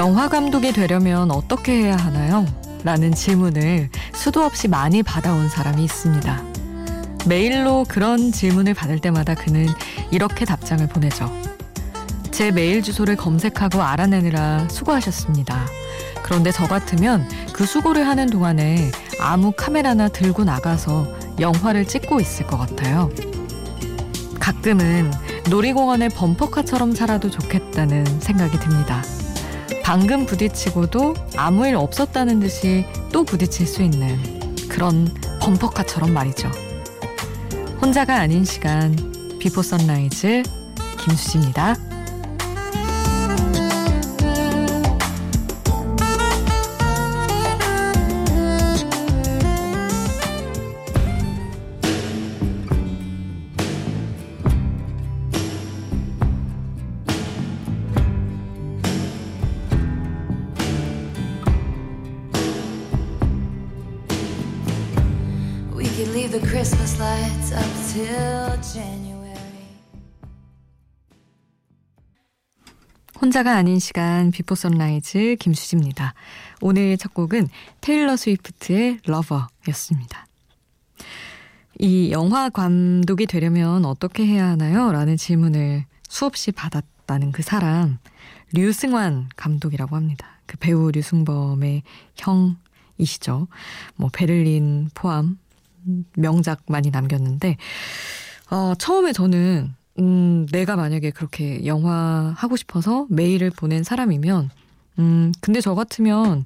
영화 감독이 되려면 어떻게 해야 하나요? 라는 질문을 수도 없이 많이 받아온 사람이 있습니다. 메일로 그런 질문을 받을 때마다 그는 이렇게 답장을 보내죠. 제 메일 주소를 검색하고 알아내느라 수고하셨습니다. 그런데 저 같으면 그 수고를 하는 동안에 아무 카메라나 들고 나가서 영화를 찍고 있을 것 같아요. 가끔은 놀이공원의 범퍼카처럼 살아도 좋겠다는 생각이 듭니다. 방금 부딪히고도 아무 일 없었다는 듯이 또 부딪힐 수 있는 그런 범퍼카처럼 말이죠. 혼자가 아닌 시간 비포 선라이즈 김수지입니다. Could leave the Christmas lights up till January. 혼자가 아닌 시간 비포 선라이즈 김수지입니다. 오늘 첫 곡은 테일러 스위프트의 Lover였습니다. 이 영화 감독이 되려면 어떻게 해야 하나요? 라는 질문을 수없이 받았다는 그 사람 류승환 감독이라고 합니다. 그 배우 류승범의 형이시죠. 뭐 베를린 포함 명작 많이 남겼는데 어, 처음에 저는 음, 내가 만약에 그렇게 영화 하고 싶어서 메일을 보낸 사람이면 음, 근데 저 같으면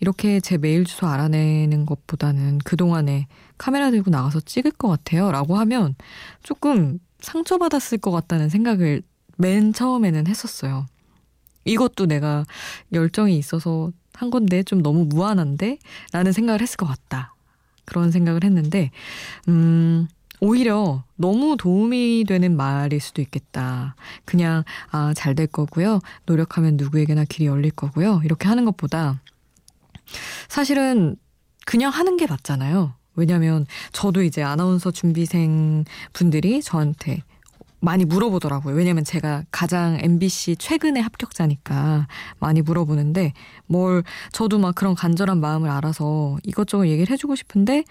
이렇게 제 메일 주소 알아내는 것보다는 그동안에 카메라 들고 나가서 찍을 것 같아요. 라고 하면 조금 상처받았을 것 같다는 생각을 맨 처음에는 했었어요. 이것도 내가 열정이 있어서 한 건데 좀 너무 무한한데? 라는 생각을 했을 것 같다. 그런 생각을 했는데, 음, 오히려 너무 도움이 되는 말일 수도 있겠다. 그냥, 아, 잘 될 거고요. 노력하면 누구에게나 길이 열릴 거고요. 이렇게 하는 것보다 사실은 그냥 하는 게 맞잖아요. 왜냐면 저도 이제 아나운서 준비생 분들이 저한테 많이 물어보더라고요. 왜냐면 제가 가장 MBC 최근에 합격자니까 많이 물어보는데 뭘 저도 막 그런 간절한 마음을 알아서 이것저것 얘기를 해주고 싶은데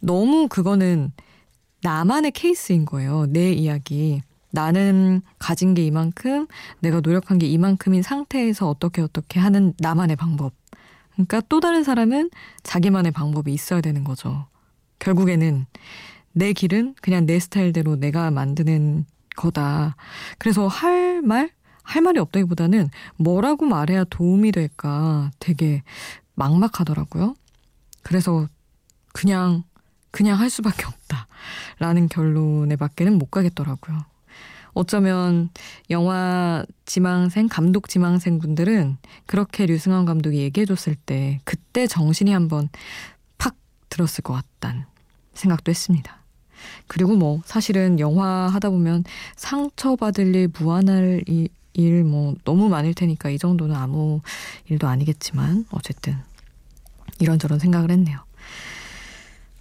너무 그거는 나만의 케이스인 거예요. 내 이야기. 나는 가진 게 이만큼, 내가 노력한 게 이만큼인 상태에서 어떻게 어떻게 하는 나만의 방법. 그러니까 또 다른 사람은 자기만의 방법이 있어야 되는 거죠. 결국에는 내 길은 그냥 내 스타일대로 내가 만드는 거다. 그래서 할 말? 할 말이 없다기보다는 뭐라고 말해야 도움이 될까 되게 막막하더라고요. 그래서 그냥, 그냥 할 수밖에 없다. 라는 결론에 밖에는 못 가겠더라고요. 어쩌면 영화 지망생, 감독 지망생 분들은 그렇게 류승환 감독이 얘기해줬을 때 그때 정신이 한번 팍 들었을 것 같다는 생각도 했습니다. 그리고 뭐 사실은 영화 하다 보면 상처받을 일, 무안할 일 뭐 너무 많을 테니까 이 정도는 아무 일도 아니겠지만 어쨌든 이런저런 생각을 했네요.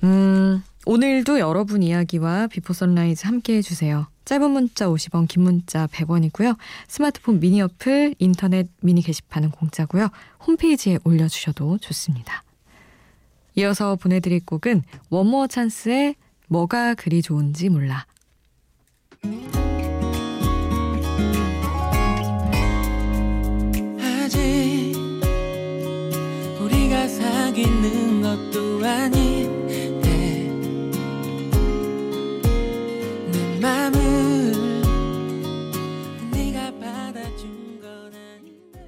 음, 오늘도 여러분 이야기와 비포 선라이즈 함께 해주세요. 짧은 문자 50원, 긴 문자 100원이고요. 스마트폰 미니 어플, 인터넷 미니 게시판은 공짜고요. 홈페이지에 올려주셔도 좋습니다. 이어서 보내드릴 곡은 원모어 찬스의 뭐가 그리 좋은지 몰라. 아직 우리가 사귀는 것도 아닌데 내 맘을 네가 받아준 건 아닌데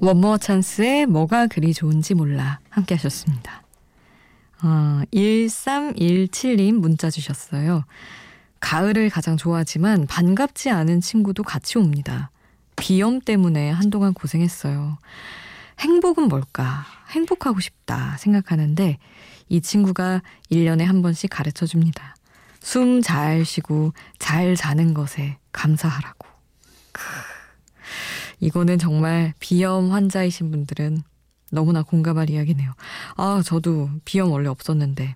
원모어 찬스의 뭐가 그리 좋은지 몰라. 함께 하셨습니다. 아, 1317님 문자 주셨어요. 가을을 가장 좋아하지만 반갑지 않은 친구도 같이 옵니다. 비염 때문에 한동안 고생했어요. 행복은 뭘까? 행복하고 싶다 생각하는데 이 친구가 1년에 한 번씩 가르쳐 줍니다. 숨 잘 쉬고 잘 자는 것에 감사하라고. 크. 이거는 정말 비염 환자이신 분들은 너무나 공감할 이야기네요. 아, 저도 비염 원래 없었는데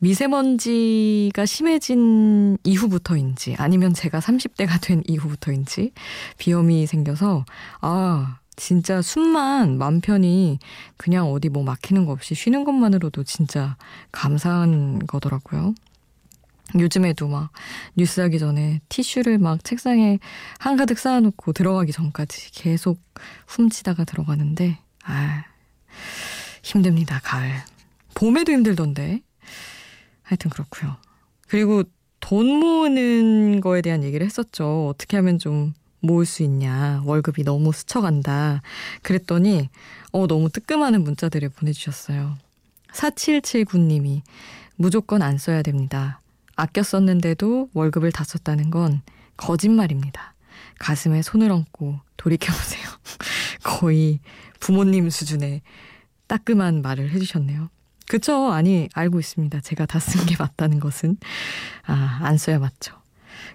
미세먼지가 심해진 이후부터인지 아니면 제가 30대가 된 이후부터인지 비염이 생겨서 아 진짜 숨만 맘 편히 그냥 어디 뭐 막히는 거 없이 쉬는 것만으로도 진짜 감사한 거더라고요. 요즘에도 막 뉴스 하기 전에 티슈를 막 책상에 한가득 쌓아놓고 들어가기 전까지 계속 훔치다가 들어가는데, 아, 힘듭니다, 가을. 봄에도 힘들던데. 하여튼 그렇고요. 그리고 돈 모으는 거에 대한 얘기를 했었죠. 어떻게 하면 좀 모을 수 있냐. 월급이 너무 스쳐간다. 그랬더니, 어, 너무 뜨끔하는 문자들을 보내주셨어요. 4779님이 무조건 안 써야 됩니다. 아껴 썼는데도 월급을 다 썼다는 건 거짓말입니다. 가슴에 손을 얹고 돌이켜보세요. 거의 부모님 수준의 따끔한 말을 해주셨네요. 그쵸? 아니, 알고 있습니다. 제가 다 쓴 게 맞다는 것은. 아, 안 써야 맞죠.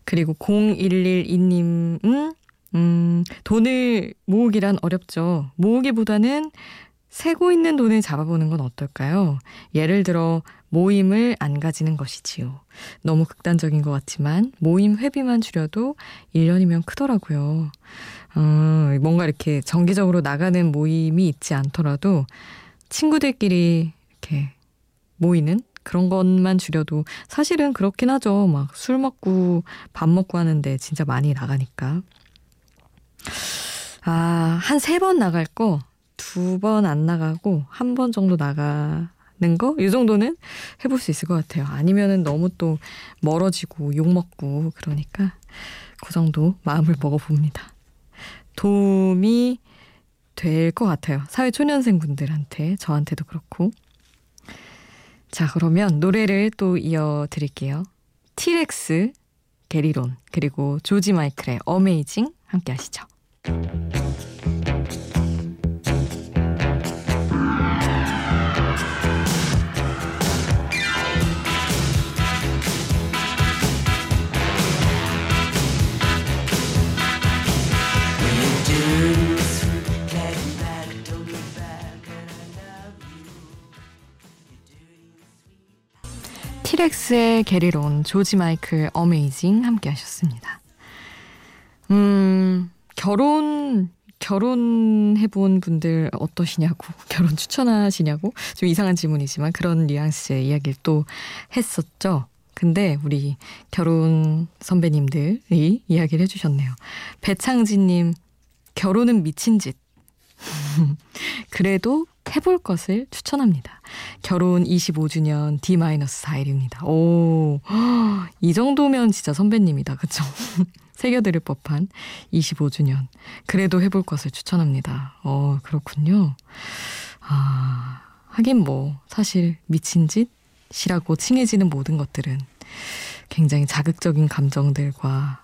그리고 0112님은, 음, 돈을 모으기란 어렵죠. 모으기보다는 세고 있는 돈을 잡아보는 건 어떨까요? 예를 들어, 모임을 안 가지는 것이지요. 너무 극단적인 것 같지만 모임 회비만 줄여도 1년이면 크더라고요. 어, 뭔가 이렇게 정기적으로 나가는 모임이 있지 않더라도 친구들끼리 이렇게 모이는 그런 것만 줄여도 사실은 그렇긴 하죠. 막 술 먹고 밥 먹고 하는데 진짜 많이 나가니까. 아, 한 세 번 나갈 거 두 번 안 나가고 한 번 정도 나가 는 거? 이 정도는 해볼 수 있을 것 같아요. 아니면은 너무 또 멀어지고 욕먹고 그러니까 그 정도 마음을 먹어봅니다. 도움이 될 것 같아요. 사회 초년생 분들한테, 저한테도 그렇고. 자, 그러면 노래를 또 이어 드릴게요. 티렉스, 게리론, 그리고 조지 마이클의 어메이징 함께 하시죠. 티렉스의 게리론, 조지 마이클 어메이징 함께 하셨습니다. 음, 결혼, 결혼해본 분들 어떠시냐고, 결혼 추천하시냐고, 좀 이상한 질문이지만 그런 뉘앙스의 이야기를 또 했었죠. 근데 우리 결혼 선배님들이 이야기를 해주셨네요. 배창진님, 결혼은 미친 짓. 그래도 해볼 것을 추천합니다. 결혼 25주년 D-4일입니다. 오, 이 정도면 진짜 선배님이다. 그쵸? 새겨드릴 법한 25주년. 그래도 해볼 것을 추천합니다. 어, 그렇군요. 아, 하긴 뭐, 사실 미친 짓이라고 칭해지는 모든 것들은 굉장히 자극적인 감정들과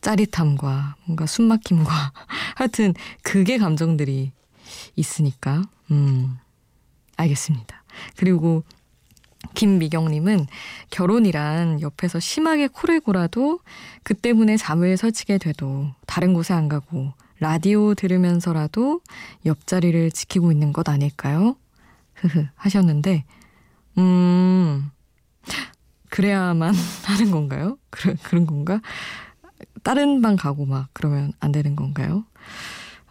짜릿함과 뭔가 숨막힘과 하여튼 그게 감정들이 있으니까 음 알겠습니다. 그리고 김미경님은 결혼이란 옆에서 심하게 코를 골아도 그 때문에 잠을 설치게 돼도 다른 곳에 안 가고 라디오 들으면서라도 옆자리를 지키고 있는 것 아닐까요? 흐흐 하셨는데 음 그래야만 하는 건가요? 그런 그런 건가? 다른 방 가고 막 그러면 안 되는 건가요?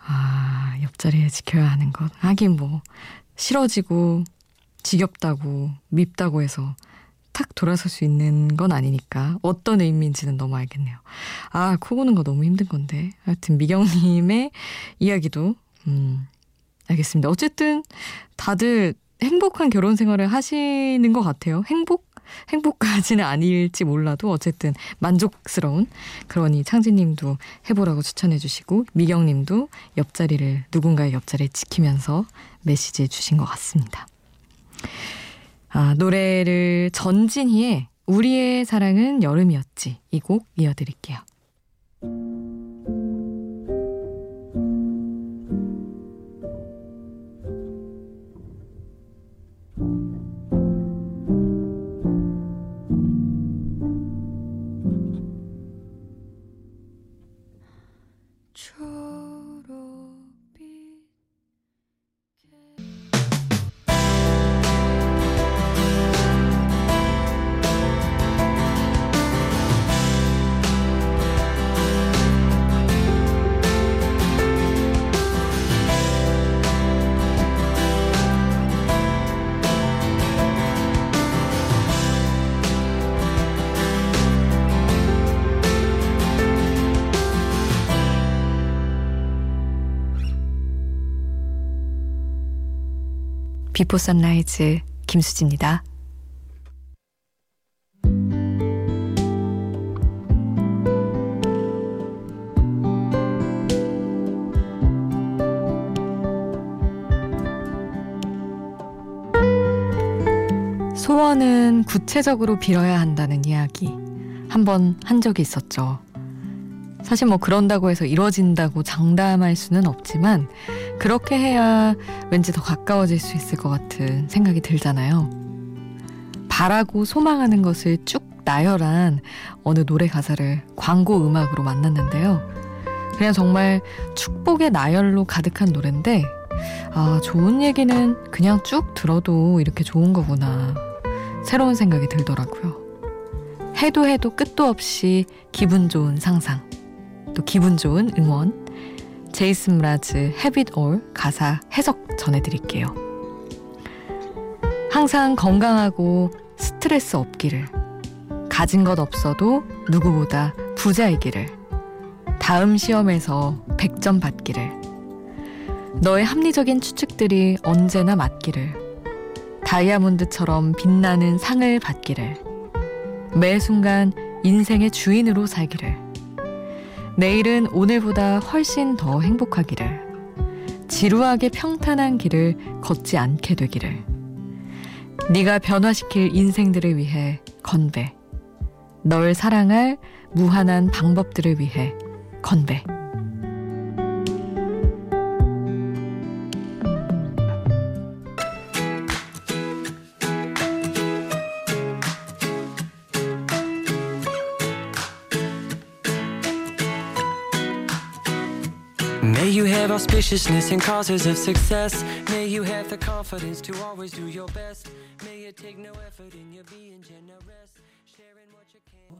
아, 옆자리에 지켜야 하는 것. 하긴 뭐, 싫어지고, 지겹다고, 밉다고 해서 탁 돌아설 수 있는 건 아니니까 어떤 의미인지는 너무 알겠네요. 아, 코 고는 거 너무 힘든 건데. 하여튼 미경님의 이야기도, 음, 알겠습니다. 어쨌든 다들 행복한 결혼 생활을 하시는 것 같아요. 행복? 행복까지는 아닐지 몰라도 어쨌든 만족스러운 그러니 창진님도 해보라고 추천해주시고 미경님도 옆자리를 누군가의 옆자리를 지키면서 메시지 주신 것 같습니다. 아, 노래를 전진희의 우리의 사랑은 여름이었지 이 곡 이어드릴게요. 비포 선라이즈 김수지입니다. 소원은 구체적으로 빌어야 한다는 이야기 한 번 한 적이 있었죠. 사실 뭐 그런다고 해서 이루어진다고 장담할 수는 없지만 그렇게 해야 왠지 더 가까워질 수 있을 것 같은 생각이 들잖아요. 바라고 소망하는 것을 쭉 나열한 어느 노래 가사를 광고 음악으로 만났는데요. 그냥 정말 축복의 나열로 가득한 노래인데, 아, 좋은 얘기는 그냥 쭉 들어도 이렇게 좋은 거구나. 새로운 생각이 들더라고요. 해도 해도 끝도 없이 기분 좋은 상상. 또 기분 좋은 응원. 제이슨 브라즈 Have It All 가사 해석 전해드릴게요. 항상 건강하고 스트레스 없기를. 가진 것 없어도 누구보다 부자이기를. 다음 시험에서 100점 받기를. 너의 합리적인 추측들이 언제나 맞기를. 다이아몬드처럼 빛나는 상을 받기를. 매 순간 인생의 주인으로 살기를. 내일은 오늘보다 훨씬 더 행복하기를. 지루하게 평탄한 길을 걷지 않게 되기를. 네가 변화시킬 인생들을 위해 건배. 널 사랑할 무한한 방법들을 위해 건배. May you have auspiciousness and causes of success. May you have the confidence to always do your best. May you take no effort in your being generous. Sharing what you can.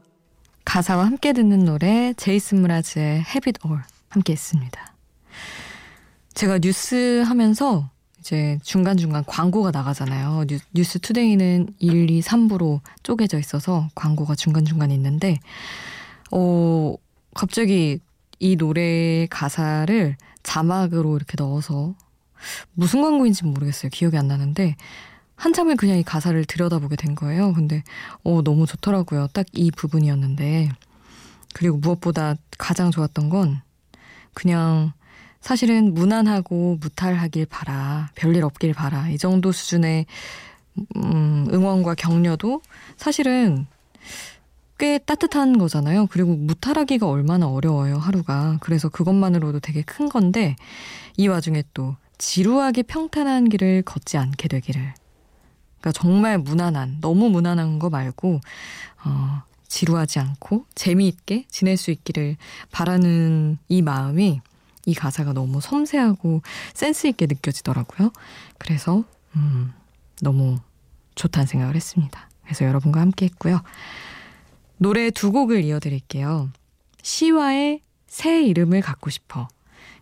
가사와 함께 듣는 노래 제이슨 무라즈의 Have It All 함께 했습니다. 제가 뉴스 하면서 이제 중간중간 광고가 나가잖아요. 뉴, 뉴스 투데이는 1, 2, 3부로 쪼개져 있어서 광고가 중간중간 있는데 어 갑자기 이 노래 가사를 자막으로 이렇게 넣어서 무슨 광고인지 모르겠어요. 기억이 안 나는데 한참을 그냥 이 가사를 들여다보게 된 거예요. 근데 어 너무 좋더라고요. 딱 이 부분이었는데 그리고 무엇보다 가장 좋았던 건 그냥 사실은 무난하고 무탈하길 바라. 별일 없길 바라. 이 정도 수준의 음, 응원과 격려도 사실은 꽤 따뜻한 거잖아요. 그리고 무탈하기가 얼마나 어려워요, 하루가. 그래서 그것만으로도 되게 큰 건데, 이 와중에 또 지루하게 평탄한 길을 걷지 않게 되기를. 그러니까 정말 무난한, 너무 무난한 거 말고, 어, 지루하지 않고 재미있게 지낼 수 있기를 바라는 이 마음이 이 가사가 너무 섬세하고 센스있게 느껴지더라고요. 그래서, 음, 너무 좋다는 생각을 했습니다. 그래서 여러분과 함께 했고요. 노래 두 곡을 이어드릴게요. 시와의 새 이름을 갖고 싶어.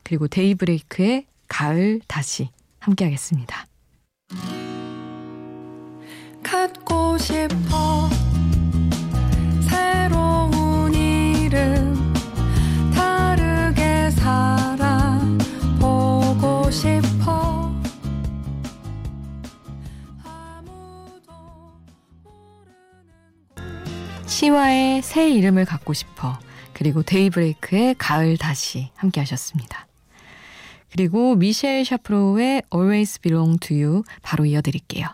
그리고 데이브레이크의 가을 다시 함께 하겠습니다. 갖고 싶어 시와의 새 이름을 갖고 싶어. 그리고 데이브레이크의 가을 다시 함께 하셨습니다. 그리고 미셸 샤프로의 Always Belong to You 바로 이어드릴게요.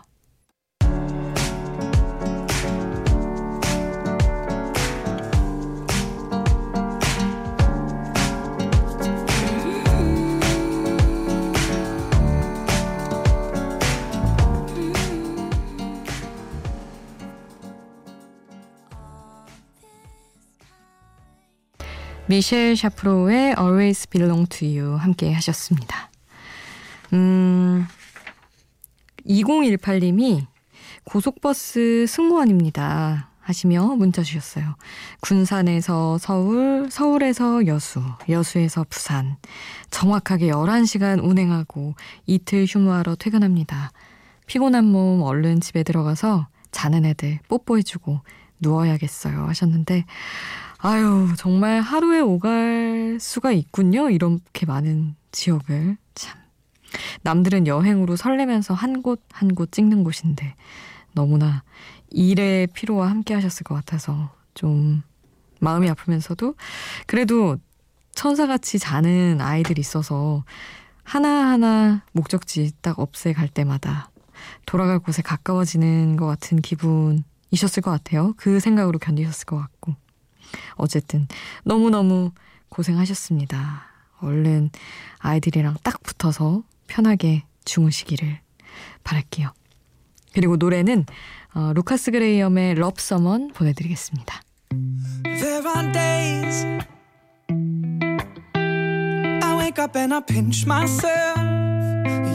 미셸 샤프로의 Always Belong to You 함께 하셨습니다. 음, 2018님이 고속버스 승무원입니다. 하시며 문자 주셨어요. 군산에서 서울, 서울에서 여수, 여수에서 부산. 정확하게 11시간 운행하고 이틀 휴무하러 퇴근합니다. 피곤한 몸 얼른 집에 들어가서 자는 애들 뽀뽀해주고 누워야겠어요. 하셨는데, 아유, 정말 하루에 오갈 수가 있군요. 이렇게 많은 지역을. 참. 남들은 여행으로 설레면서 한 곳 한 곳 찍는 곳인데 너무나 일의 피로와 함께 하셨을 것 같아서 좀 마음이 아프면서도 그래도 천사같이 자는 아이들이 있어서 하나하나 목적지 딱 없애 갈 때마다 돌아갈 곳에 가까워지는 것 같은 기분이셨을 것 같아요. 그 생각으로 견디셨을 것 같고. 어쨌든 너무너무 고생하셨습니다. 얼른 아이들이랑 딱 붙어서 편하게 주무시기를 바랄게요. 그리고 노래는 어, 루카스 그레이엄의 럽 서먼 보내드리겠습니다. There are days I wake up and I pinch myself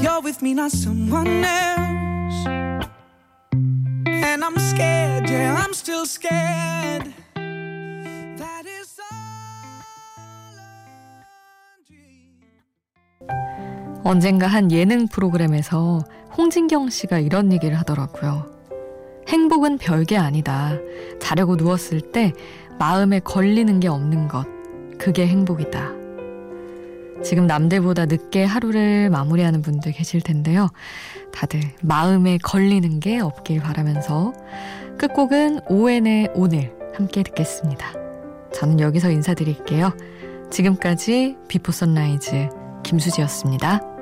You're with me, not someone else And I'm scared, yeah, I'm still scared 언젠가 한 예능 프로그램에서 홍진경 씨가 이런 얘기를 하더라고요. 행복은 별게 아니다. 자려고 누웠을 때 마음에 걸리는 게 없는 것. 그게 행복이다. 지금 남들보다 늦게 하루를 마무리하는 분들 계실 텐데요. 다들 마음에 걸리는 게 없길 바라면서 끝곡은 오웬의 오늘 함께 듣겠습니다. 저는 여기서 인사드릴게요. 지금까지 비포 선라이즈 김수지였습니다.